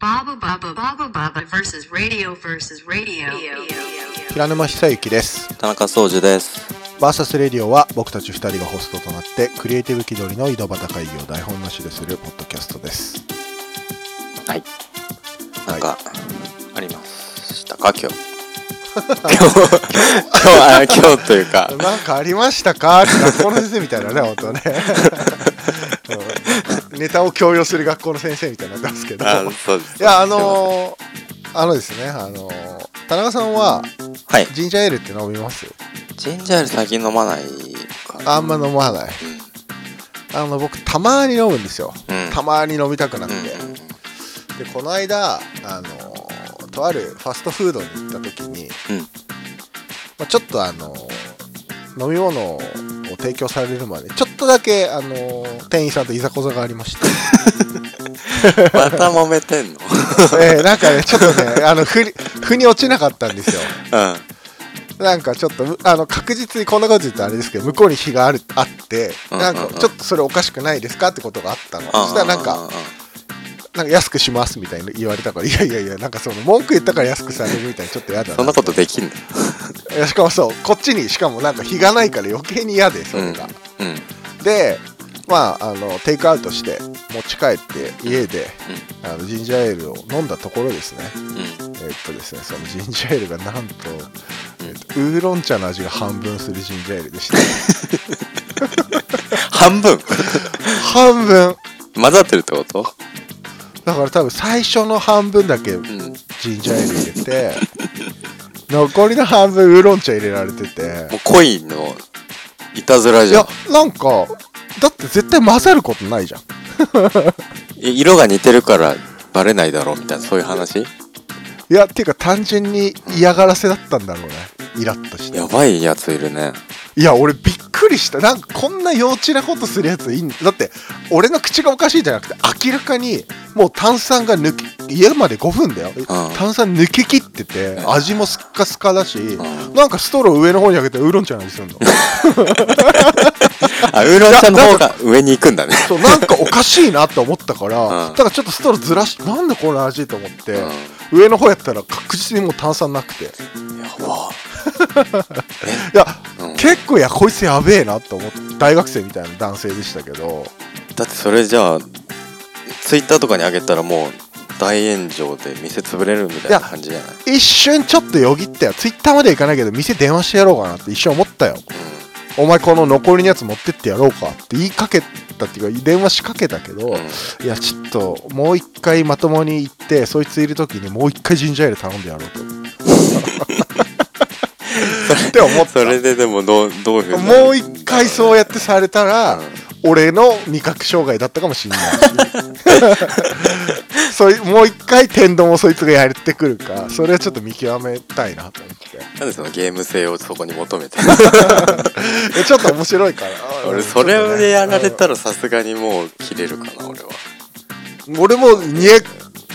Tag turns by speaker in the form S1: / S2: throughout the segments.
S1: Baba Baba Baba Baba versus radio versus radio.
S2: 平沼久之です
S3: 田中総司です。
S2: バーサスレディオは僕たち2人がホストとなってクリエイティブ気取りの井戸端会議を台本なしでするポッドキャストです
S3: はい。なんか、ありましたか？今日。今日、今日、あ今日というか、
S2: なんかありましたか？って学校の先生みたいなね本当ねうんネタを強要する学校の先生みたいになってますけど。いやあのーあのですねあのー田中さんは
S3: はい。
S2: ジンジャーエールって飲みます？
S3: ジンジャーエール最近飲まない。
S2: あんま飲まないあの僕たまに飲むんですよ
S3: うん。
S2: たまに飲みたくなって、
S3: うん。
S2: でこの間あのとあるファストフードに行った時に、
S3: うん
S2: まあ、ちょっとあの飲み物を提供されるまで。ちょっとだけあの店員さんといざこざがありまして、
S3: また揉めてんの？
S2: えーなんかねちょっとねあのふり腑に落ちなかったんですよ。
S3: うん。
S2: なんかちょっとむあの確実にこんなこと言ったらあれですけど向こうに非があるあって
S3: うん
S2: なんか
S3: うん。うん
S2: ちょっとそれおかしくないですか？ってことがあったの。そしたらなんかなんか安くしますみたいに言われたからいやいやいやなんかその文句言ったから安くされるみたいにちょっと嫌だな。
S3: そんなことできんだ。
S2: いやしかもそうこっちにしかもなんか日がないから余計に嫌でそれが、
S3: うん。
S2: でまああのテイクアウトして持ち帰って家で、あのジンジャーエールを飲んだところですね。
S3: うん。
S2: えっとですねそのジンジャーエールがなんと,、えっとウーロン茶の味が半分するジンジャーエールでした。
S3: 半分？
S2: 半分。
S3: 混ざってるってこと？
S2: だから多分最初の半分だけ
S3: うん。
S2: ジンジャーエール入れて 残りの半分ウーロン茶入れられてて
S3: もう恋のいたずら
S2: い
S3: じゃん
S2: や。なんかだって絶対混ざることないじゃん
S3: い色が似てるからバレないだろうみたいな、そういう話？
S2: いやっていうか単純に嫌がらせだったんだろうねイラッとして
S3: やばいやついるね。
S2: いや俺びっくりした。なんかこんな幼稚なことするやついんだって俺の口がおかしいじゃなくて明らかにもう炭酸が抜け家まで5分だよ、炭酸抜けきってて
S3: うん。
S2: 味もスッカスカだし、
S3: ん。
S2: なんかストロー上の方に上げてウーロン茶の味するの。
S3: あ、ウーロン茶の方が上に行くんだね。
S2: そうなんかおかしいなって思ったから、
S3: うん。
S2: だからちょっとストローずらしなんでこの味と思って、
S3: うん。
S2: 上の方やったら確実にもう炭酸なくて。い
S3: やば。
S2: や、
S3: うん
S2: 結構いやこいつやべえなと思って大学生みたいな男性でしたけど。
S3: だってそれじゃあ、ツイッターとかに上げたらもう大炎上で店潰れるみたいな感じじゃない？
S2: 一瞬ちょっとよぎったよツイッターまで行かないけど店電話してやろうかなって一瞬思ったよ。お前この残りのやつ持ってってやろうかって言いかけたっていうか電話しかけたけど、
S3: うん。うん。
S2: いやちょっともう一回まともに行ってそいついる時にもう一回ジンジャーエール頼んでやろうとって思った。
S3: それででもどう、どういう
S2: もう一回そうやってされたら、
S3: うん。
S2: 俺の味覚障害だったかもしんない。し そいもう一回天丼をそいつがやってくるか。それはちょっと見極めたいなと思って。
S3: なんでそのゲーム性をそこに求めて
S2: えちょっと面白いから。
S3: 俺それでやられた
S2: ら
S3: らさすがにもう切れるかな俺は。
S2: 俺も煮え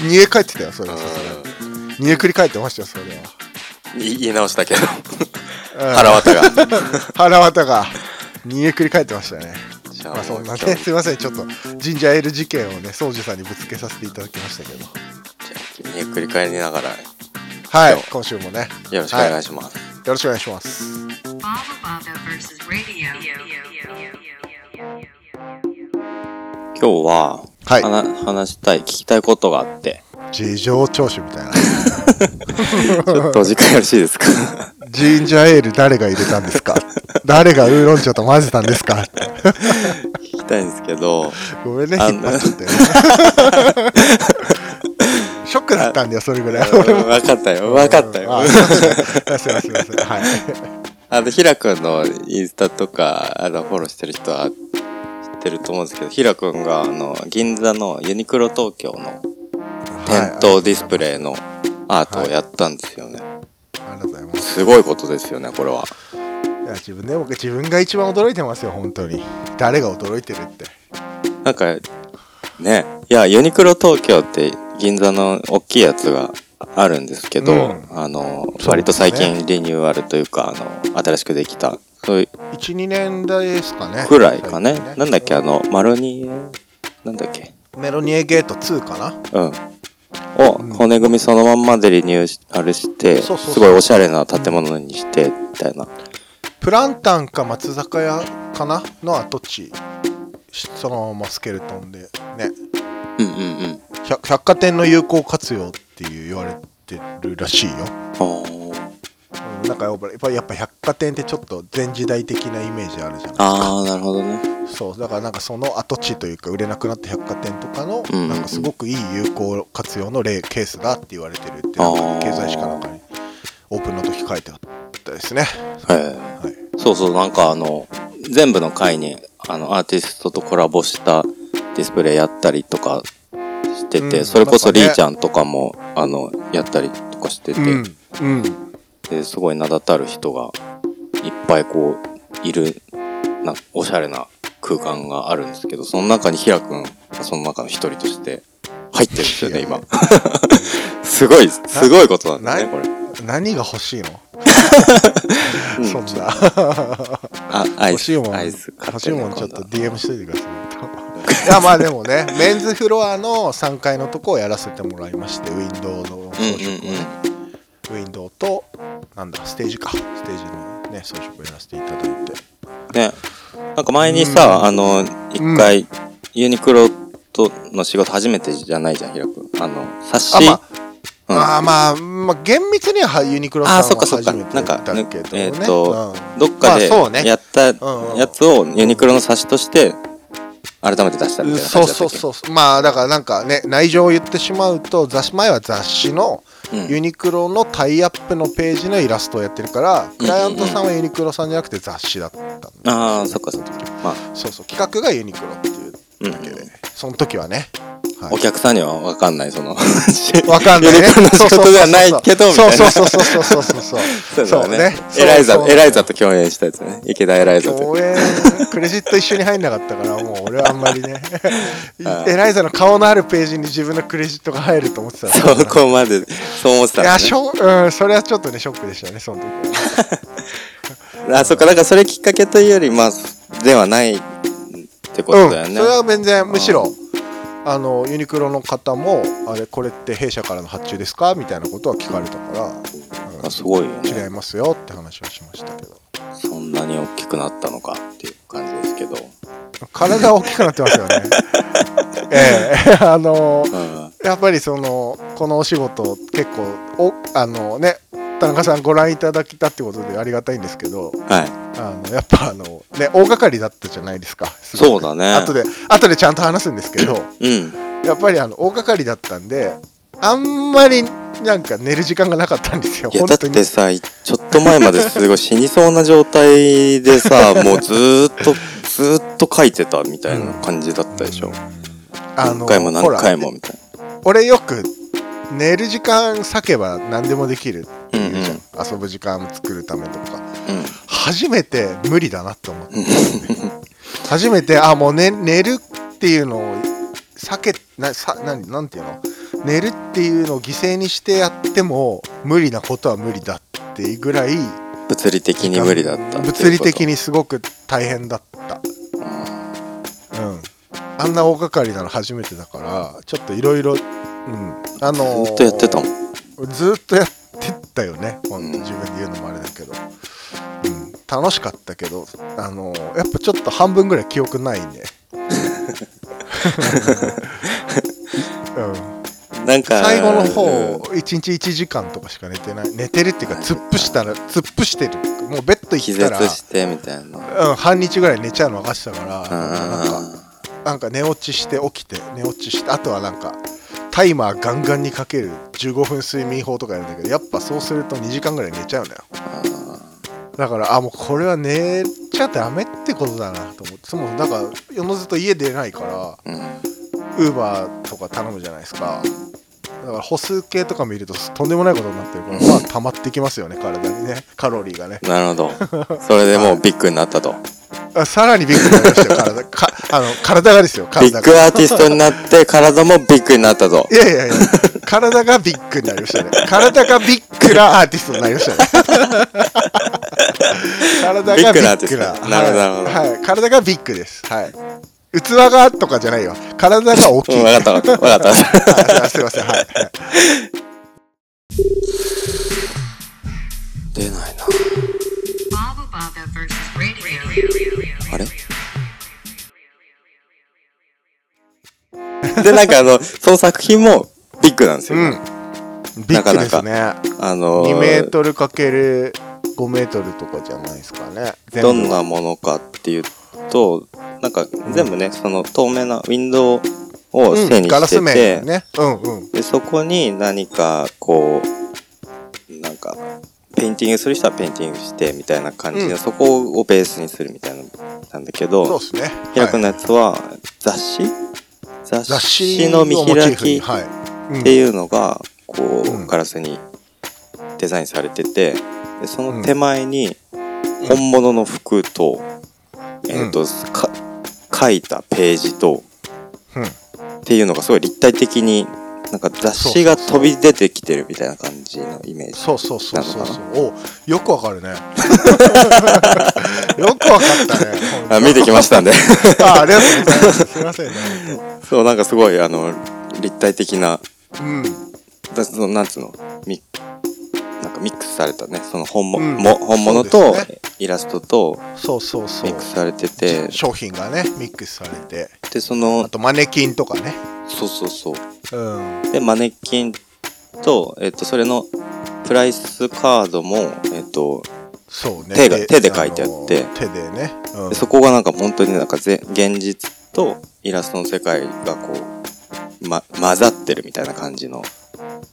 S2: 煮え返ってたよそれはさすがに。煮えくり返ってましたよそれ
S3: い言い直したけど。
S2: はうん。
S3: 腹渡が。
S2: 腹渡が。煮えくり返ってましたね。
S3: じゃ
S2: まあそんなねすいません。ちょっとジンジャーエール事件をね宗司さんにぶつけさせていただきましたけど。
S3: じゃあゆっくり返りながら。よ
S2: はい
S3: 今
S2: 週もね。
S3: ろしくお願いします、
S2: よろしくお願いします.
S3: 今日は、
S2: はい。
S3: 話したい聞きたいことがあって
S2: 事情聴取みたいな。
S3: ちょっとお時間よろしいですか？
S2: ジンジャーエール誰が入れたんですか？誰がウーロン茶と混ぜたんですか？
S3: 聞きたいんですけど。
S2: ごめんね
S3: あ
S2: 引っ張っちゃって。ね ショックだったんだよそれぐらい。
S3: 分かったよ。分かったよ。
S2: あすいませんすいません。すいませんはい。
S3: あの、ひらくんのインスタとか、あの、フォローしてる人は知ってると思うんですけど、ひらくんが、あの、銀座のユニクロ東京の店頭ディスプレイのアートをやったんですよね。
S2: ありがとうございます。
S3: すごいことですよね、これは。
S2: いや自分で僕自分が一番驚いてますよ本当に。誰が驚いてるって。
S3: なんか、ね、いや、ユニクロ東京って銀座の大きいやつがあるんですけど、
S2: うん。
S3: あの、
S2: ね。
S3: 割と最近リニューアルというか、あの、新しくできた、そういう
S2: 12年代ですかね。
S3: くらいかね。
S2: 最近
S3: なんだっけ、あの、マロニエ、なんだっけ？
S2: メロニエゲート2かな？
S3: うん。を骨組みそのまんまでリニューあれして、
S2: そうそうそう。
S3: すごいおしゃれな建物にして、みたいな。
S2: プランタンか松坂屋かなの跡地しそのままスケルトンでね。
S3: うんうんうん。
S2: 百百貨店の有効活用っていう言われてるらしいよ、
S3: あー。
S2: うん、なんかやっぱやっぱ百貨店ってちょっと前時代的なイメージあるじゃない
S3: あー、なるほどね。
S2: そうだからなんかその跡地というか売れなくなった百貨店とかの
S3: うん。うんうん
S2: なんかすごくいい有効活用の例ケースだって言われてるって経済誌かなんかにオープンの時書いてあったですね
S3: へー
S2: はい。
S3: そうそう、なんかあの、全部の回に、あの、アーティストとコラボしたディスプレイやったりとかしてて、
S2: うん
S3: それこそ
S2: なんかね。
S3: リーちゃんとかも、あの、やったりとかしてて、
S2: うんうん
S3: ですごい名だたる人がいっぱいこう、いる、な、おしゃれな空間があるんですけど、その中にヒラ君がその中の一人として入ってるんですよね、今。すごい、すごいことなんだね、
S2: な
S3: これ。
S2: 何が欲しいの？
S3: うん。
S2: そんな。
S3: あ、アイス、
S2: 欲しいもん
S3: アイス買
S2: 欲しいもんちょっと DM しといてください。いやまあでもねメンズフロアの3階のとこをやらせてもらいましてウィンドウの装飾を。ね、ウィンドウとなんだステージか。ステージのね装飾をやらせていただいて。
S3: ね。なんか前にさ、あの、一回、ユニクロとの仕事初めてじゃないじゃん、ヒラ君。あの、冊子。
S2: あまあ
S3: うん。
S2: まあ、まあ、厳密にはユニクロさんは
S3: あーそっかそっか。
S2: 初めて
S3: なんか
S2: だけどね。
S3: えーっと
S2: うん。
S3: どっかでやった
S2: んうん。
S3: やつをユニクロの冊子として改めて出したみたいな
S2: そうそうそうまあだからなんかね内情を言ってしまうと雑誌前は雑誌の
S3: うん
S2: ユニクロのタイアップのページのイラストをやってるから、クライアントさんはユニクロさんじゃなくて雑誌だったんだ
S3: ああそっかそっか。まあ。
S2: そうそう企画がユニクロっていうだけで、
S3: うん
S2: その時はね、はい。
S3: お客さんには分かんないその。
S2: わかんない。ね。
S3: ユニクロの仕事ではないけどみたいな。
S2: そうそうそうそうそうそうそう。
S3: そう。だね。
S2: ね。
S3: エライザエライザと共演したやつね。池田エライザと。
S2: 共演、クレジット一緒に入んなかったから、もう俺はあんまりね。
S3: あ、
S2: エライザの顔のあるページに自分のクレジットが入ると思ってた
S3: そこまでそう思ってた
S2: いや、
S3: のね。
S2: しょ、うん、それはちょっとね、ショックでしたね、その時。はね。
S3: あそっかだからそれきっかけというよりまあではないってことだよ
S2: うん、
S3: ね
S2: それは全然むしろあのユニクロの方もあれこれって弊社からの発注ですかみたいなことは聞かれたから、
S3: あすごいよ
S2: うん違
S3: ね
S2: いますよって話はしましたけど。
S3: そんなに大きくなったのかっていう感じですけど。
S2: 体大きくなってますよね。ええあの
S3: うん
S2: やっぱりそのこのお仕事結構おあのね田中さんご覧いただけたってことでありがたいんですけど
S3: はい。
S2: あのやっぱあのね大掛かりだったじゃないですか。
S3: そうだね。
S2: 後で後でちゃんと話すんですけど
S3: うん。
S2: やっぱりあの大掛かりだったんであんまりなんか寝る時間がなかったんですよ。
S3: だっ
S2: 本当に。
S3: てさちょっと前まですごい死にそうな状態でさ もうずーっとずーっと書いてたみたいな感じだったでしょ。
S2: あ
S3: 何回も何回もみたい
S2: 俺よく寝る時間割けば何でもできるっていうじゃん、
S3: うんうん。
S2: 遊ぶ時間作るためとか。
S3: な
S2: 初めて無理だなって思って 初めてあもう、ね、寝るっていうのを避けなさなんなんていうの？寝るっていうのを犠牲にしてやっても無理なことは無理だっていうぐらい
S3: うん物理的に無理だった
S2: 物理的
S3: に
S2: にすごく大変だった。うんあんな大掛かりなの初めてだからちょっといろいろうん。あのー
S3: ずっとやってたもん。
S2: ずっとやってたよねほんと
S3: うん。
S2: 自分で言うのもあれだけど、うん、楽しかったけどあのーやっぱちょっと半分ぐらい記憶ないね。う ん
S3: なんか
S2: 最後の方
S3: うん
S2: 1日1時間とかしか寝てない。寝てるっていうか突っ伏したら突っ伏してる。もうベッド
S3: 気
S2: 行ったら
S3: 絶してみたいな。
S2: うん、半日ぐらい寝ちゃうの分かってたから
S3: うん。
S2: なんかなんか寝落ちして起きて寝落ちしてあとはなんかタイマーガンガンにかける15分睡眠法とかやるんだけどやっぱそうすると2時間ぐらい寝ちゃうのよ。だからあもうこれは寝ちゃダメってことだなと思って。そもなんか世のずと家出ないから
S3: うん
S2: ウーバーとか頼むじゃないですか。だから歩数計とか見るととんでもないことになってるからまあ溜まってきますよね体にね。カロリーがね。
S3: なるほど。それでもうビッグになったと。
S2: あさらにビッグになりましたよ体。かあの体がですよ
S3: ビ
S2: 体が。
S3: ッグアーティストになって体もビッグになったぞ。
S2: いやいやいや。体がビッグになりましたね。体がビッグなアーティストになりましたね。体がビッグな
S3: ビッグなアーティスト。なるほどなるほど。
S2: はい、はい、体がビッグです。はい。器がとかじゃないよ。体が大きい、
S3: うん、わかったわかった。わかった。
S2: あすいません。はい、はい。
S3: 出ないな。
S1: Baba Baba versus radio.
S3: で、なんかあの、その作品もビッグなんですよ。
S2: うん。ビッグですね。
S3: あのー
S2: 2メートルかける5メートルとかじゃないですかね。
S3: どんなものかっていうと、なんか全部ね、その透明なウィンドウを
S2: うん
S3: 背にしてて、
S2: 面ね。うんうん。
S3: でそこに何かこうなんかペインティングする人はペインティングしてみたいな感じで、
S2: うん。
S3: そこをベースにするみたいななんだけど
S2: そうですね。
S3: 平君の
S2: はい
S3: やつは雑誌雑
S2: 雑
S3: 誌
S2: 誌
S3: の見開きっていうのがこう、
S2: うん
S3: ガラスにデザインされててでその手前に本物の服と、えっ、と、か書いたページと
S2: うん。
S3: っていうのがすごい立体的になんか雑誌が飛び出てきてるみたいな感じのイメージ。
S2: そうそうそうそうそう。およくわかるね。よくわかったね
S3: あ見てきましたんで
S2: あありがとうございます。すいませんね
S3: そうなんかすごいあの立体的な。
S2: うん。
S3: だそのなんつうの？ミなんかミックスされたねその本も、
S2: うん。
S3: も本物
S2: そ
S3: と
S2: うですね。
S3: イラストと
S2: そうそうそう。
S3: ミックスされてて。
S2: 商品がねミックスされて。
S3: でその
S2: あとマネキンとかね。
S3: そうそうそう。
S2: うん。
S3: でマネキンと、えっと、それのプライスカードも、えっと、
S2: そうね。
S3: 手が手で書いてあって。
S2: の手でね、うん。
S3: でそこがなんか本当になんかぜ現実とイラストの世界がこう、ま、混ざってるみたいな感じの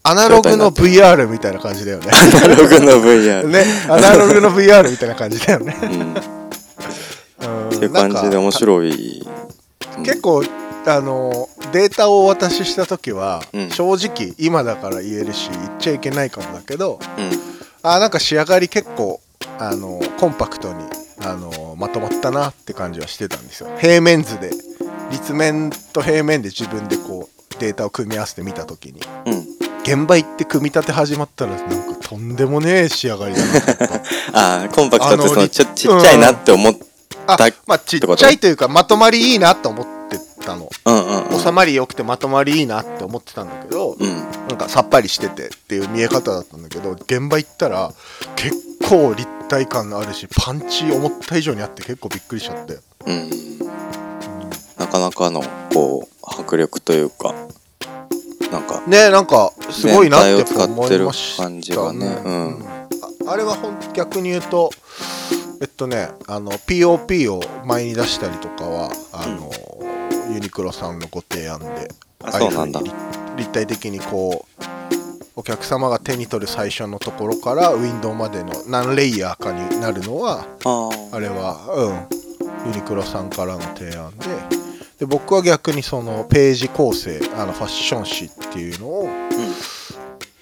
S2: アナログの VR みたいな感じだよね。
S3: アナログの VR、
S2: ねアナログの VR みたいな感じだよね、
S3: うん、っ
S2: うん、
S3: ていう感じで面白い、うん
S2: 結構あのデータをお渡しした時は、
S3: うん。
S2: 正直今だから言えるし言っちゃいけないかもだけど
S3: うん。
S2: あなんか仕上がり結構あのコンパクトにあのまとまったなって感じはしてたんですよ。平面図で。立面と平面で自分でこうデータを組み合わせて見た時に。
S3: うん
S2: 現場行って組み立て始まったらなんかとんでもねえ仕上がりだな
S3: ああコンパクトってちょちっちゃいなって思っ
S2: あ
S3: だ
S2: まあちっちゃいというかまとまりいいなと思ってたの。
S3: うんうんうん。
S2: 収まり良くてまとまりいいなって思ってたんだけど、
S3: うん。
S2: なんかさっぱりしててっていう見え方だったんだけど現場行ったら結構立体感があるしパンチ思った以上にあって結構びっくりしちゃって、
S3: うん。なかなかのこう迫力というかなんか
S2: ねなんかすごいなって思いました
S3: 感じがね。うん。
S2: ああれはほん逆に言うとえっとねあの POP を前に出したりとかはあの、ユニクロさんのご提案で
S3: あそうなんだ。
S2: 立立体的にこうお客様が手に取る最初のところからウィンドウまでの何レイヤーかになるのは
S3: あ
S2: あれはうん。ユニクロさんからの提案でで僕は逆にそのページ構成あのファッション誌っていうのを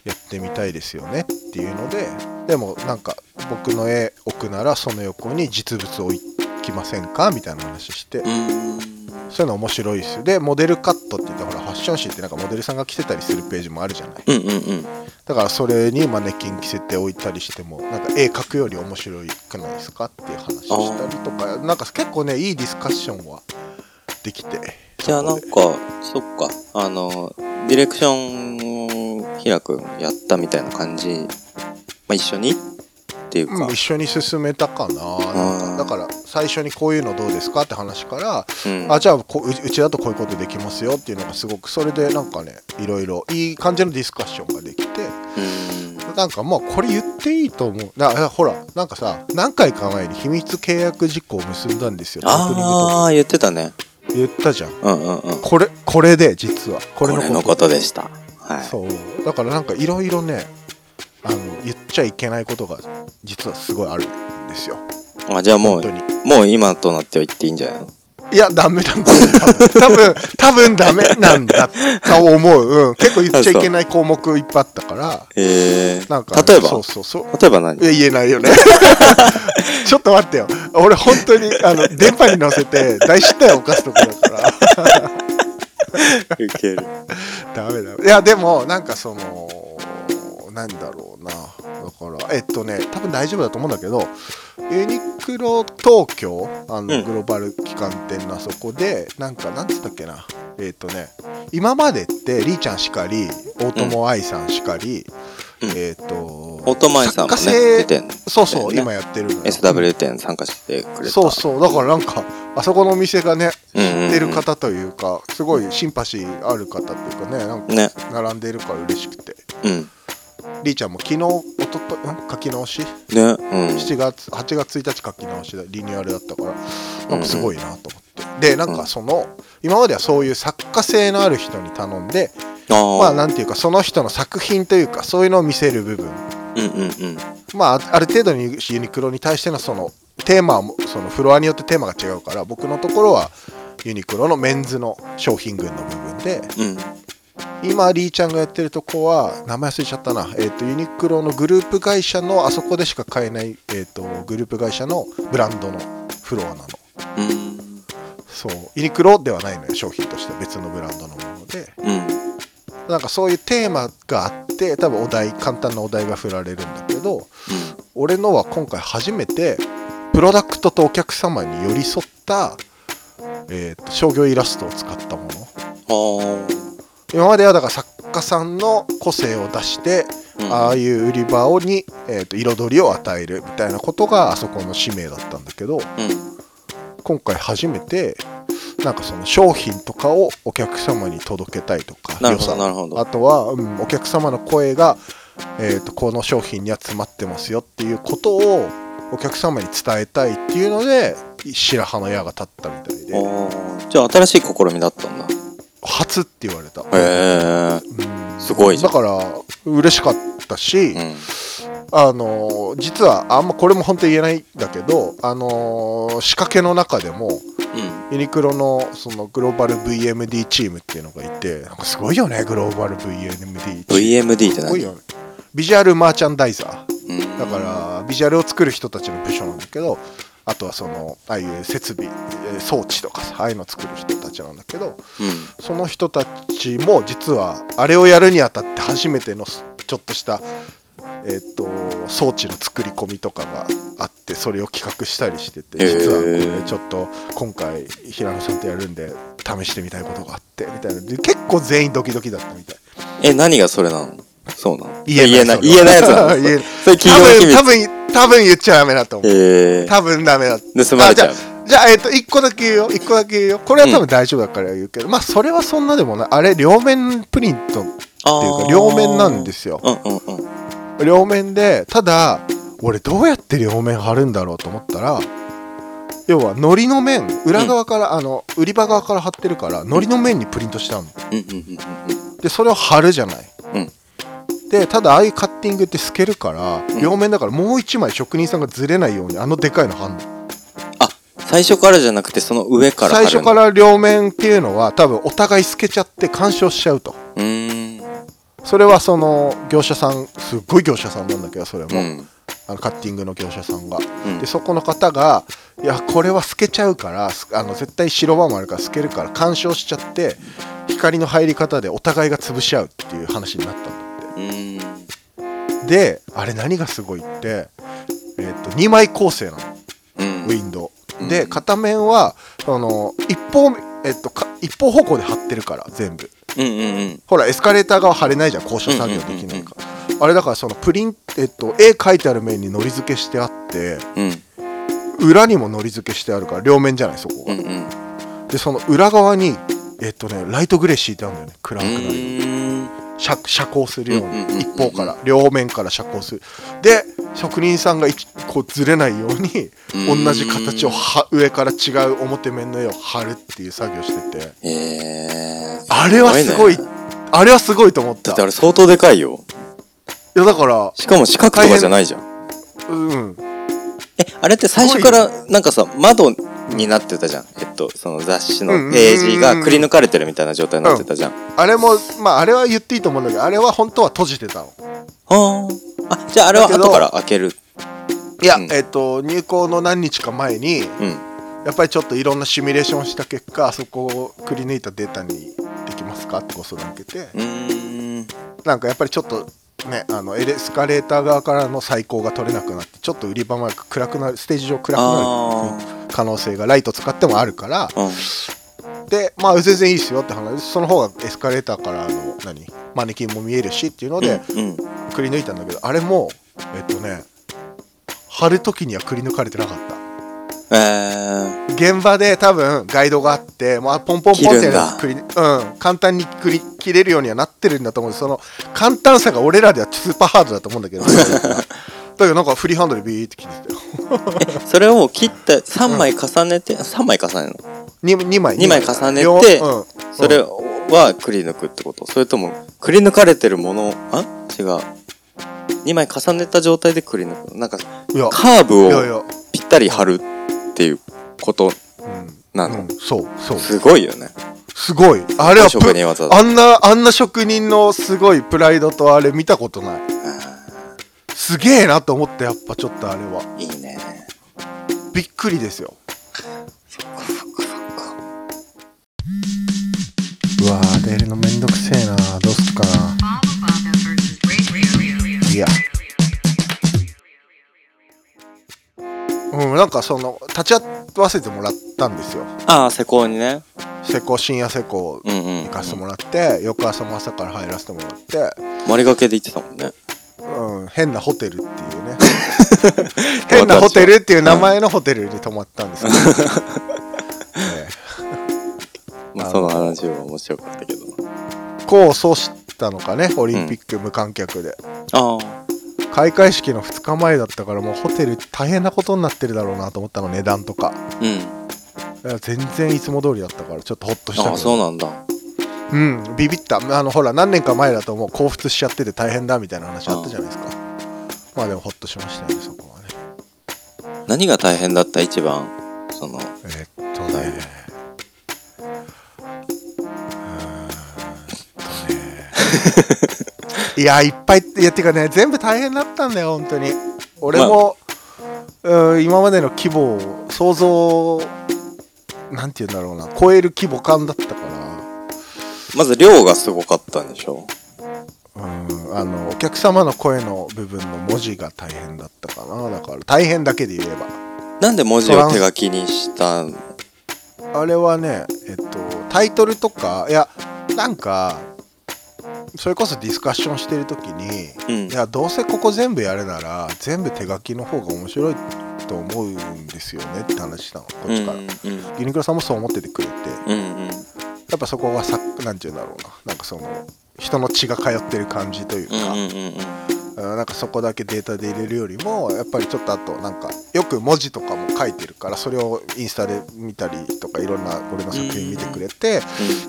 S2: やってみたいですよねっていうのででもなんか僕の絵置くならその横に実物置きませんか？みたいな話してそういうの面白いですよ。でモデルカットって言ってほらファッション誌ってなんかモデルさんが着てたりするページもあるじゃない？
S3: うんうんうん。
S2: だからそれにマネキン着せておいたりしてもなんか絵描くより面白くないですか？っていう話したりとかなんか結構ねいいディスカッションはできて。
S3: じゃあなんかそっか。あのディレクションひらくんやったみたいな感じ、まあ、一緒に？っていうか。
S2: でうん、一緒に進めたかな。だから最初にこういうのどうですかって話から
S3: うん。
S2: あじゃあこうううちだとこういうことできますよっていうのがすごくそれでなんかねいろいろいい感じのディスカッションができて
S3: うん。
S2: なんかまあこれ言っていいと思う。だほらなんかさ何回か前に秘密契約事項を結んだんですよ。
S3: ああ言ってたね。
S2: ク言ったじゃん。
S3: うんうんうん。
S2: これこれで実は。こ
S3: これのことでした。はい。
S2: そう。だからなんかいろいろねあの言っちゃいけないことが実はすごいあるんですよ。
S3: あじゃあもうもう今となっては言っていいんじゃないの？
S2: いやダメなんだよ多分多分ダメなんだと思う、うん、結構言っちゃいけない項目いっぱいあったから。
S3: え
S2: なんかね、
S3: 例えば？
S2: そうそうそう。
S3: 例えば何？
S2: 言えないよね。ちょっと待ってよ 俺本当にあの電波に乗せて大失態を犯すとこだから。
S3: ウケる。
S2: ダメだ。いやでもなんかそのーなんだろうな。だからえっとね多分大丈夫だと思うんだけどユニクロ東京あの、
S3: うん。
S2: グローバル旗艦店のあそこでなんかなんつったっけなえっとね今までってりーちゃんしかり大友愛さんしかり、
S3: うん。
S2: えっ、
S3: ートマイさんもね
S2: 作家性
S3: 出てんの
S2: そうそう、
S3: ね。
S2: 今やってるのよ。
S3: SW 店参加してくれた。
S2: そうそうだからなんかあそこのお店がね
S3: うんうんうん。
S2: 知ってる方というかすごいシンパシーある方っていうかねなんか
S3: ね。
S2: 並んでるから嬉しくて。
S3: うん。
S2: りーちゃんも昨日おととん？書き直し？
S3: ね。うん。
S2: 7月8月1日書き直しでリニューアルだったからなんかすごいなと思でなんかその今まではそういう作家性のある人に頼んでまあなんていうかその人の作品というかそういうのを見せる部分。
S3: うんうんうん。
S2: まあある程度にユニクロに対してのそのテーマもそのフロアによってテーマが違うから僕のところはユニクロのメンズの商品群の部分で
S3: うん。
S2: 今リーちゃんがやってるとこは名前忘れちゃったな、えー、とユニクロのグループ会社のあそこでしか買えない、えー、とグループ会社のブランドのフロアなの。
S3: うん
S2: そう。ユニクロではないのよ商品としては別のブランドのもので。
S3: うん。
S2: なんかそういうテーマがあって多分お題簡単なお題が振られるんだけど俺のは今回初めてプロダクトとお客様に寄り添った、えー、と商業イラストを使ったもの。
S3: あ
S2: 今まではだから作家さんの個性を出して、
S3: うん。
S2: ああいう売り場をに、えー、と彩りを与えるみたいなことがあそこの使命だったんだけど
S3: うん
S2: 今回初めてなんかその商品とかをお客様に届けたいとか
S3: なるほど
S2: 良さ。
S3: なるほど。
S2: あとは、うん、お客様の声が、えー、とこの商品には詰まってますよっていうことをお客様に伝えたいっていうので白羽の矢が立ったみたいで。
S3: じゃあ新しい試みだったんだ。
S2: 初って言われた、
S3: へえ
S2: うん。
S3: すごい
S2: だから嬉しかったし、
S3: うん
S2: あのー実はあんまこれも本当に言えないんだけど、あのー仕掛けの中でも
S3: うん。
S2: ユニクロのそのグローバル VMD チームっていうのがいてなんかすごいよねグローバル VMD チーム。
S3: VMD って何？
S2: すごいよね。ビジュアルマーチャンダイザ
S3: うん。
S2: ーだからビジュアルを作る人たちの部署なんだけどあとはそのああいう設備えー装置とかさああいうのを作る人たちなんだけど
S3: うん。
S2: その人たちも実はあれをやるにあたって初めてのちょっとした、えっと装置の作り込みとかがあってそれを企画したりしてて実はこれちょっと今回平野さんとやるんで試してみたいことがあってみたいな。で結構全員ドキドキだったみたい。
S3: え何がそれなのそうなの
S2: 言えない。
S3: 言えない。やつなの
S2: 言えない。
S3: それ企業秘密。
S2: 多分多分多分言っちゃダメだと思う。
S3: えー。
S2: 多分ダメだ。
S3: 盗まれちゃう。
S2: あじゃあじゃあ、えっ、と、一個だけ言うよ。一個だけ言うよ。これは多分大丈夫だから言うけど、まあ、それはそんなでもない。あれ、両面プリントっていうか、両面なんですよ。
S3: うんうんうん
S2: 両面で、ただ、俺どうやって両面貼るんだろうと思ったら、要は、海苔の面、裏側から、あの、売り場側から貼ってるから、海苔の面にプリントしたの。で、それを貼るじゃない。
S3: うん。
S2: で、ただ、ああいうカッティングって透けるから、
S3: ん。
S2: 両面だからもう一枚職人さんがずれないように、あのでかいの貼んの。
S3: あ最初からじゃなくてその上から
S2: 最初からら両面っていうのは多分お互い透けちゃって干渉しちゃうと。
S3: うーん
S2: それはその業者さんすっごい業者さんなんだけどそれも、
S3: うん。
S2: あのカッティングの業者さんが、
S3: うん。
S2: でそこの方がいやこれは透けちゃうからすあの絶対白番もあるから透けるから干渉しちゃって光の入り方でお互いが潰し合うっていう話になったんだって。であれ何がすごいって、えっと2枚構成なの。
S3: うん。
S2: ウィンドウ、
S3: うん。
S2: で片面はその一方,、えっと、か一方方向で貼ってるから全部
S3: うんうんうん。
S2: ほらエスカレーター側貼れないじゃん高所作業できないから、あれだからそのプリンえっと絵描いてある面にのり付けしてあって
S3: うん。
S2: 裏にものり付けしてあるから両面じゃないそこが、
S3: うんうん。
S2: でその裏側にえっとねライトグレー敷いてあるんだよね暗くなるように遮遮光するよう
S3: うんうんうんうん
S2: に一方から両面から遮光する。で職人さんが一こうずれないように
S3: うん。
S2: 同じ形をは上から違う表面の絵を貼るっていう作業してて。
S3: え。ー、
S2: あれはすごい
S3: ね。
S2: あれはすごいと思った。
S3: だってあれ相当でかいよ。
S2: いやだから
S3: しかも四角とかじゃないじゃん。
S2: うん。
S3: えあれって最初からなんかさ窓になってたじゃん。えっとその雑誌のページがくり抜かれてるみたいな状態になってたじゃん、
S2: あれもまああれは言っていいと思うんだけどあれは本当は閉じてたの。
S3: あーあ じゃああれは後から開ける。
S2: いや、
S3: うん。
S2: えっ、と入校の何日か前に
S3: うん。
S2: やっぱりちょっといろんなシミュレーションした結果あそこをくり抜いたデータにできますかってご相談受けて。なんかやっぱりちょっとねあのエレスカレーター側からの最高が取れなくなってちょっと売り場前が暗くなるステージ上暗くな
S3: あ
S2: る可能性がライト使ってもあるから。
S3: あうん。
S2: でまあ全然いいですよって話。その方がエスカレーターからの何マネキンも見えるしっていうので
S3: うん
S2: くり抜いたんだけどあれもえっとね貼る時にはくり抜かれてなかった。
S3: えー、
S2: 現場で多分ガイドがあって、まあ、ポンポンポンってくり、うん、簡単にくり切れるようにはなってるんだと思うんです。その簡単さが俺らではスーパーハードだと思うんだけど。だけどなんかフリーハンドでビーって切ってたよ。
S3: それを切って3枚重ねて、3枚重ねるの
S2: ？2, 2枚。
S3: 二枚重ねて
S2: 両うん、
S3: それはくり抜くってこと？それともくり抜かれてるもの？あ？違う2枚重ねた状態でくり抜くなんかカーブをぴったり貼るっていうこと
S2: うん
S3: なの、
S2: うん、そうそう。
S3: すごいよね。
S2: すごい。あれはプ
S3: 職人技だ。
S2: あんなあんな職人のすごいプライドとあれ見たことない。すげえなと思ってやっぱちょっとあれは。い
S3: いね。
S2: びっくりですよ。うわー出るのめんどくせえなどうすっかななんかその立ち会わせてもらったんですよ。
S3: ああ施工にね。
S2: 施工深夜施工
S3: うんうん。
S2: 行かせてもらって、翌朝も朝から入らせてもらって。
S3: 丸掛けで言ってたもんね。
S2: うん、変なホテルっていうね。変なホテルっていう名前のホテルに泊まったんですけど、え
S3: まあその話は面白かったけど
S2: えこうそうしたのかねオリンピック無観客で、
S3: ああ
S2: 開会式の2日前だったからもうホテル大変なことになってるだろうなと思ったの値段とか。
S3: うん。
S2: 全然いつも通りだったからちょっとホッとした。
S3: ああ
S2: けど
S3: そうなんだ。
S2: うん。ビビった。あのほら何年か前だともう降伏しちゃってて大変だみたいな話あったじゃないですか。まあでもホッとしましたよねそこはね。
S3: 何が大変だった一番？その。
S2: え ーっとねいやいっぱいいやっていうかね全部大変だったんだよ本当に。俺も、うん今までの規模を想像なんて言うんだろうな。超える規模感だったから。
S3: まず量がすごかったんでしょ？
S2: うんあのお客様の声の部分の文字が大変だったかな。だから大変だけで言えば。
S3: なんで文字を手書きにしたん？
S2: あれはねえっとタイトルとかいやなんかそれこそディスカッションしてる時に、
S3: うん。
S2: いやどうせここ全部やるなら全部手書きの方が面白いと思うんですよねって話したのこっちから、
S3: うん
S2: ユニクロさんもそう思っててくれて。
S3: うんうん。
S2: やっぱそこがさなんて言うんだろうな。なんかその人の血が通ってる感じというか、
S3: うんうんうんうん
S2: うんなんかそこだけデータで入れるよりもやっぱりちょっとあとなんかよく文字とかも書いてるからそれをインスタで見たりとかいろんな俺の作品見てくれて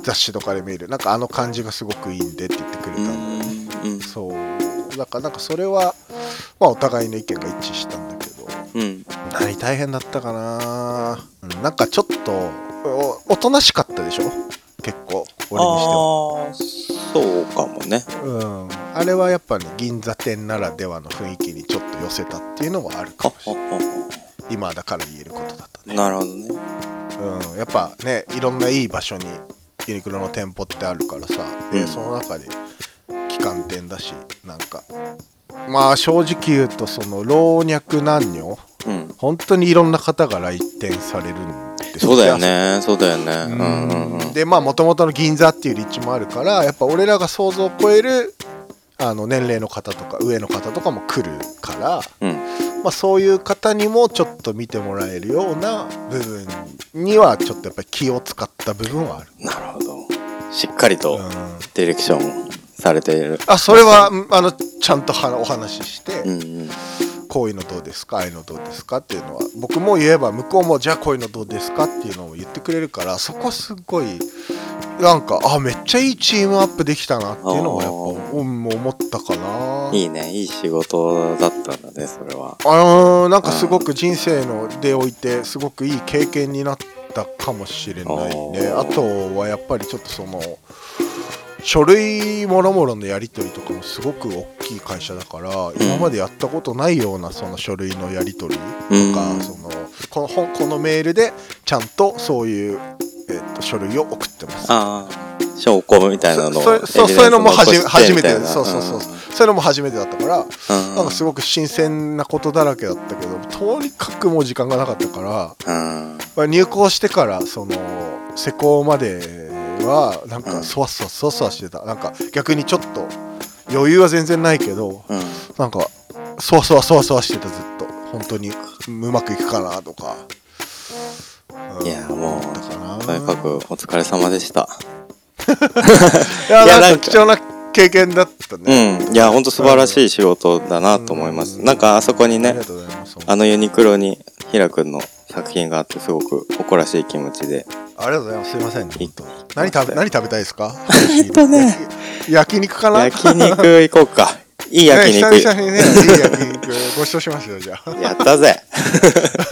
S2: 雑誌とかで見る。なんかあの感じがすごくいいんでって言ってくれた
S3: うん
S2: んだよね
S3: うん。
S2: そう。だからなんかそれはまあお互いの意見が一致したんだけど
S3: うん。
S2: 何大変だったかな。うんなんかちょっとおおとなしかったでしょ？結構俺にしては。
S3: そうかもね。
S2: うん、あれはやっぱね銀座店ならではの雰囲気にちょっと寄せたっていうのもあるか
S3: あ
S2: もしれない。
S3: あ
S2: 今だから言えることだと
S3: あ
S2: ね、
S3: なるほどね。
S2: うん、やっぱねいろんないい場所にユニクロの店舗ってあるからさ。で、
S3: うん。
S2: その中で旗艦店だしなんか。まあ正直言うとその老若男女
S3: うん。
S2: 本当にいろんな方が来店されるんです
S3: そうだよね。そうだよね。うん。
S2: でまあもともとの銀座っていう立地もあるからやっぱ俺らが想像を超えるあの年齢の方とか上の方とかも来るから、
S3: うん。
S2: まあ、そういう方にもちょっと見てもらえるような部分にはちょっとやっぱり気を使った部分はある。
S3: なるほど。しっかりと
S2: うん。
S3: ディレクションされている。
S2: あそれはうんあのちゃんとはお話しして、
S3: うんうん。
S2: こういうのどうですか？ああいうのどうですか？っていうのは僕も言えば向こうもじゃあこういうのどうですか？っていうのを言ってくれるからそこすごいなんかあめっちゃいいチームアップできたなっていうのはやっぱうん思ったかな。い
S3: いねいい仕事だったんだねそれは。
S2: あのーなんかすごく人生のでおいてすごくいい経験になったかもしれないね。
S3: あ
S2: とはやっぱりちょっとその書類もろもろのやり取りとかもすごく大きい会社だから、今までやったことないようなその書類のやり取りとか、
S3: うん。
S2: そのこの本このメールでちゃんとそういう、えっと書類を送ってます。
S3: あ証拠みたいなのを
S2: そそそういうのも初めてそうそうそう。そういうのも初めてだったから
S3: うん。
S2: なんかすごく新鮮なことだらけだったけどとにかくもう時間がなかったから
S3: うん。
S2: まあ入校してからその施工まではなんかそわそわそわそわしてた。なんか逆にちょっと余裕は全然ないけど
S3: うん。
S2: なんかそわそわそわそわしてたずっと。本当にうまくいくかなとか、うん。
S3: いやもうとにかくお疲れ様でした。
S2: いやなん
S3: か。
S2: か貴重な経験だった
S3: う
S2: ね、
S3: ん。いやほんと素晴らしい仕事だなと思います。
S2: うん。
S3: なんかあそこにね
S2: あ
S3: あのユニクロにひらくんの作品があってすごく誇らしい気持ちで。
S2: ありがとうございます。すいませんね何食べ何食べたいですか？
S3: えっとね。
S2: 焼焼肉かな？
S3: 焼肉行こうか。いい焼肉。
S2: ね、久々にねいい焼肉ご馳走しますよじゃあ、
S3: やったぜ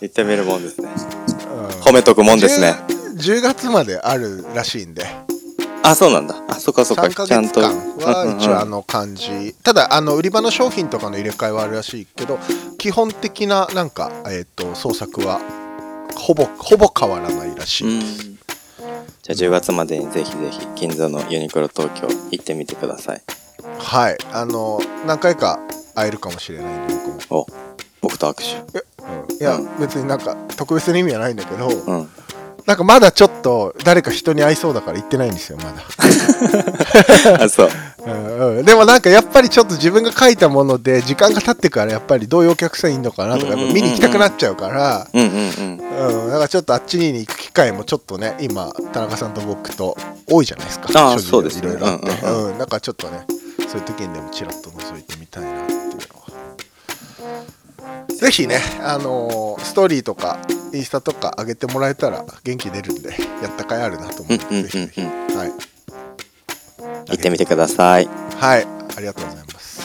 S3: 言ってみるもんですね。
S2: うん。
S3: 褒めとくもんですね。
S2: 10, 10月まであるらしいんで。
S3: あそうなんだ。あそっかそっか。
S2: 3ヶ
S3: ちゃんと。
S2: は
S3: うんうんうん
S2: 一応あの感じ。ただあの売り場の商品とかの入れ替えはあるらしいけど基本的ななんかえっ、と創作はほぼほぼ変わらないらしい、
S3: うん。じゃあ10月までにぜひぜひ銀座のユニクロ東京行ってみてください。
S2: はい。あの何回か会えるかもしれないんで僕も。
S3: お僕と握手。
S2: うんいや、
S3: うん
S2: 別になんか特別な意味はないんだけど、
S3: うん。
S2: なんかまだちょっと誰か人に会いそうだから行ってないんですよまだ、
S3: あそう。
S2: うんうん、でもなんかやっぱりちょっと自分が書いたもので時間が経ってからやっぱりどういうお客さんいんのかなとか見に行きたくなっちゃうから、
S3: うん
S2: からちょっとあっちに行く機会もちょっとね今田中さんと僕と多いじゃないですか
S3: あそうですね。
S2: いろいろあって、
S3: うんうん
S2: うん。だからちょっとねそういう時にでもちらっと覗いてみたいなぜひねあのーストーリーとかインスタとか上げてもらえたら元気出るんでやった甲斐あるなと思う
S3: うんうん
S2: んでぜひはい。
S3: 行ってみてください。
S2: はい。ありがとうございます.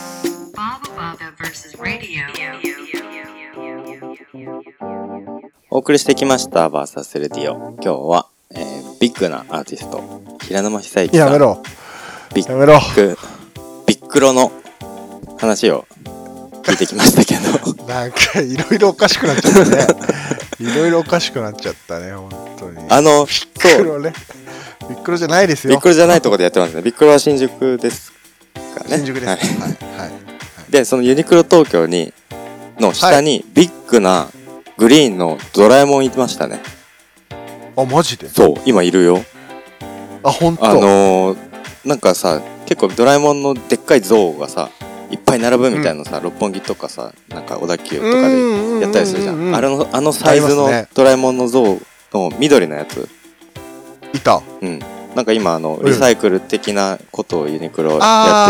S3: お送りしてきましたバーサスレディオ。今日は、えービッグなアーティスト平沼久之さん。
S2: やめろ。
S3: ビッ
S2: やめろ。
S3: グビックロの話を聞いてきましたけど。
S2: なんかいろいろおかしくなっちゃったね。いろいろおかしくなっちゃったね本当に。
S3: あの
S2: ビックロね。ビックロじゃないですよ。
S3: ビックロじゃないところでやってますね。ビックロは新宿ですかね。
S2: 新宿です、
S3: は
S2: はい。い。はい。
S3: でそのユニクロ東京にの下にビッグなグリーンのドラえもんいましたね。
S2: あマジで？
S3: そう今いるよ。
S2: あ本当。
S3: あのー、なんかさ結構ドラえもんのでっかい像がさいっぱい並ぶみたいなのさ、六本木とかさなんか小田急とかでやったりするじゃん。あれのあのサイズのドラえもんの像の緑のやつ。
S2: いた。
S3: うん。なんか今あの
S2: うん。
S3: リサイクル的なことをユニクロやっ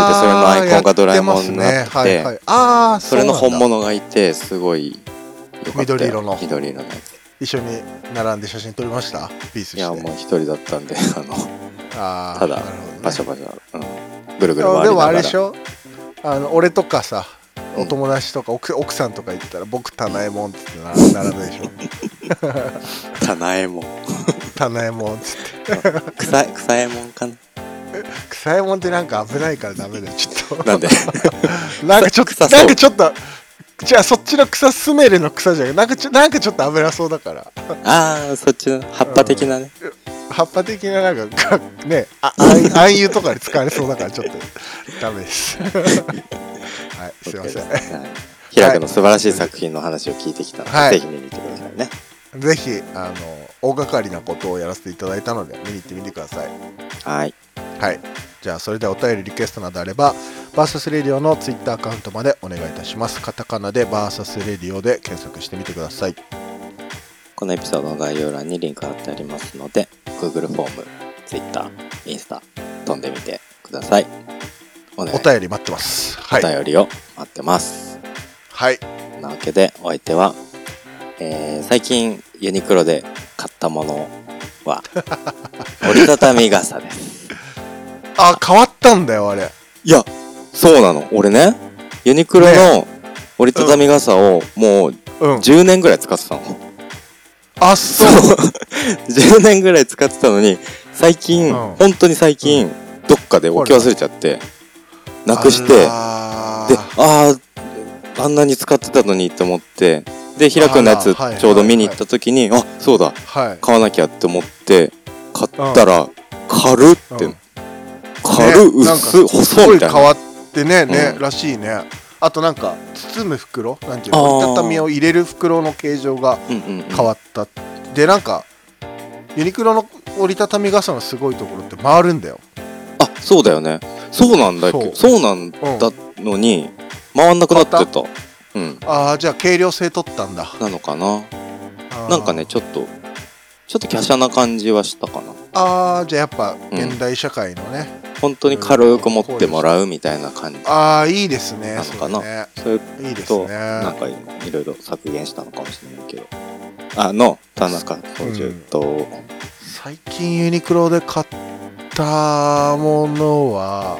S3: ててそれのアイコンがドラえもんにな
S2: や
S3: ってて
S2: ねはいはい、ああ
S3: それの本物がいてすごいよかった。よ
S2: 緑色の。
S3: 緑色のやつ。
S2: 一緒に並んで写真撮りました？ピースして。
S3: いやもう一人だったんであの
S2: あー
S3: ただバシャバシャ、うん、ぐるぐる回りながら。
S2: もあれでしょ？あの俺とかさ
S3: うん。
S2: お友達とか奥奥さんとか言ったら僕タナエモンっつってな並ぶでしょ。
S3: タナエモン
S2: タナエモンっつって。
S3: 草草エモンかな。
S2: 草エモンってなんか危ないからダメだよちょっと。
S3: なんで？
S2: なんかちょっと
S3: 草そう。
S2: なんかちょっとじゃあそっちの草スメレの草じゃなくなんかちょなんかちょっと危なそうだから。
S3: ああそっちの葉っぱ的なね、
S2: 葉っぱ的ななんかかねあ暗暗油とかで使われそうだからちょっとダメです。はいすいません。
S3: 平くの素晴らしい作品の話を聞いてきたので、
S2: はい。
S3: ぜひ見に行ってくださいね。
S2: ぜひあの大掛かりなことをやらせていただいたので見に行ってみてください。
S3: はい。
S2: はい。じゃあそれではお便りリクエストなどあればバーサスレディオのツイッターアカウントまでお願いいたします。カタカナでバーサスレディオで検索してみてください
S3: このエピソードの概要欄にリンク貼ってありますので Google フォーム Twitter インスタ飛んでみてください。お
S2: お便り待ってます。はい。
S3: お便りを待ってます。
S2: はい。
S3: なわけでお相手は、えー最近ユニクロで買ったものは 折りたたみ傘です。
S2: あ変わったんだよあれ。
S3: いやそうなの。俺ねユニクロの折りたたみ傘をもう
S2: うん。
S3: 10年ぐらい使ってたの
S2: あそう。
S3: 10年ぐらい使ってたのに最近、
S2: うん。
S3: 本当に最近、どっかで置き忘れちゃってなくしてで
S2: あ
S3: あああんなに使ってたのにって思ってで平くんのやつちょうど見に行った時にあそうだ。
S2: はい。
S3: 買わなきゃって思って買ったら軽って、
S2: うん。
S3: 軽、
S2: ね
S3: 薄、
S2: す
S3: 細みたいな。
S2: 変わってねね、
S3: うん。
S2: らしいねあとなんか包む袋なんていうの折りたたみを入れる袋の形状が
S3: うんうんうん
S2: 変わった、でなんかユニクロの折りたたみ傘のすごいところって回るんだよ
S3: あ、そうだよね。そうなんだけ？ど、
S2: そ
S3: そうなんだのに、回んなくなって
S2: 変わ
S3: た？うん。
S2: ああじゃあ軽量性取ったんだ
S3: なのかな？なんかね、ちょっと、ちょっと華奢な感じはしたかな。
S2: ああじゃあやっぱ現代社会のね、
S3: 本当に軽く持ってもらうみたいな感じ。
S2: ああいいですね
S3: なのかな？
S2: それね
S3: それ
S2: いいです
S3: と、
S2: ね
S3: なんかいろいろ削減したのかもしれないけど。あの、田中教授と、
S2: 最近ユニクロで買ったものは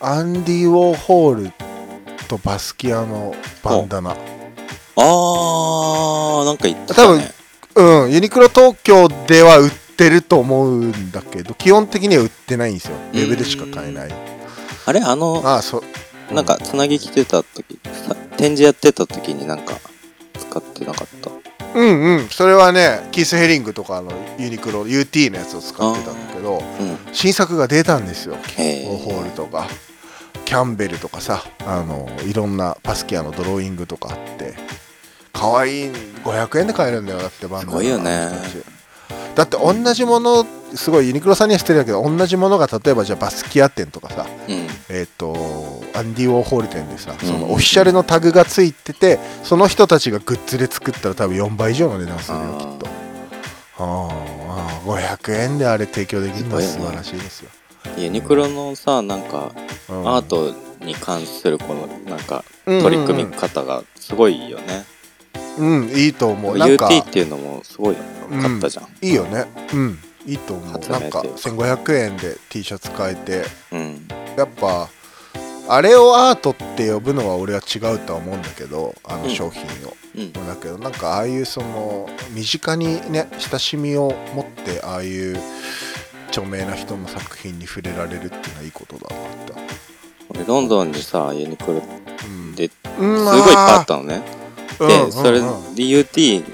S2: アンディ・ウォーホールとバスキアのバンダナ
S3: あー、なんか言ってた、ね。
S2: うんユニクロ東京では売ってると思うんだけど基本的には売ってないんですよ。ウェブでしか買えない。
S3: あれあの、
S2: ああそ
S3: なんか、つなぎ来てた時、さ展示やってた時になんか、使ってなかった？
S2: うんうん。それはねキース・ヘリングとかのユニクロ UT のやつを使ってたんだけど
S3: うん。
S2: 新作が出たんですよ。
S3: へ
S2: ウォーホール
S3: ー。
S2: とか。キャンベルとかさあのいろんなパスキアのドローイングとかあって。可愛い。500円で買えるんだよだってバンダナ
S3: すごいよね
S2: だって同じものすごいユニクロさんには捨てるだけど同じものが例えばじゃあバスキア店とかさ
S3: うん。
S2: えっ、とアンディ・ウォーホール店でさ、
S3: うん
S2: そのオフィシャルのタグがついててその人たちがグッズで作ったら多分4倍以上の値段するよきっと。ああ500円であれ提供できるのは素晴らしいですよ、
S3: ユニクロのさ、なんか、
S2: うん。
S3: アートに関するこの、なんか、取り組み方がすごいよね。
S2: うんいいと思う。なんか
S3: UT っていうのもすごいかったじゃん。
S2: いいよね。うんいいと思う。なんか
S3: というか
S2: 1500円で T シャツ買えて。
S3: うん。
S2: やっぱあれをアートって呼ぶのは俺は違うとは思うんだけどあの
S3: うん
S2: 商品を、
S3: うん。
S2: だけどなんかああいうその身近にね親しみを持ってああいう著名な人の作品に触れられるっていうのはいいことだなって。
S3: 俺、ロンドンにさ、ユニクロ
S2: うん。
S3: で、す
S2: うん
S3: ごいいっぱいあったのね。で、
S2: うんうん
S3: それ、
S2: うん
S3: DUT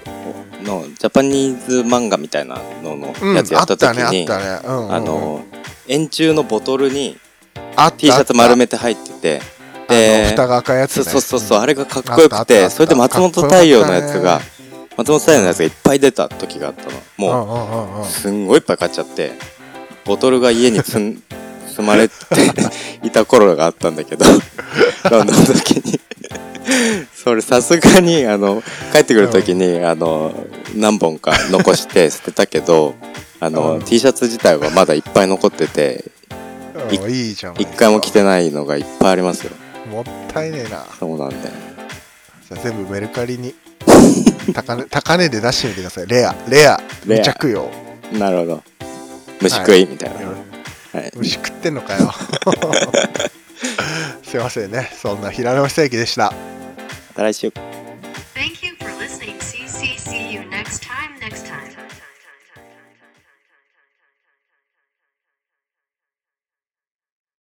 S3: のジャパニーズ漫画みたいなのの
S2: うん
S3: やつやった時に、
S2: うん
S3: あの、円柱のボトルに T シャツ丸
S2: め
S3: めて入ってて、で、
S2: 蓋が赤いやつね。
S3: そうそうそう、
S2: ん。
S3: あれがかっこよくて、それで松本太陽のやつが松本太陽のやつがいっぱい出た時があったの。もう、すんごいいっぱい買っちゃって、ボトルが家に積ん積まれていた頃があったんだけど、ロンドンの時に。それさすがに、あの、帰ってくる時に、あの、何本か残して 捨てたけど、あの、
S2: うん
S3: T シャツ自体はまだいっぱい残ってて、い
S2: うんいいじゃん
S3: 一回も着てないのがいっぱいありますよ。
S2: もったいねえな
S3: そうなんだよ。
S2: じゃあ全部メルカリに 高値高値で出してみてくださいレアレア未着用
S3: なるほど。虫食いみたいな。はい。
S2: 虫食ってんのかよ すいませんねそんな平野久之でした
S3: また来週。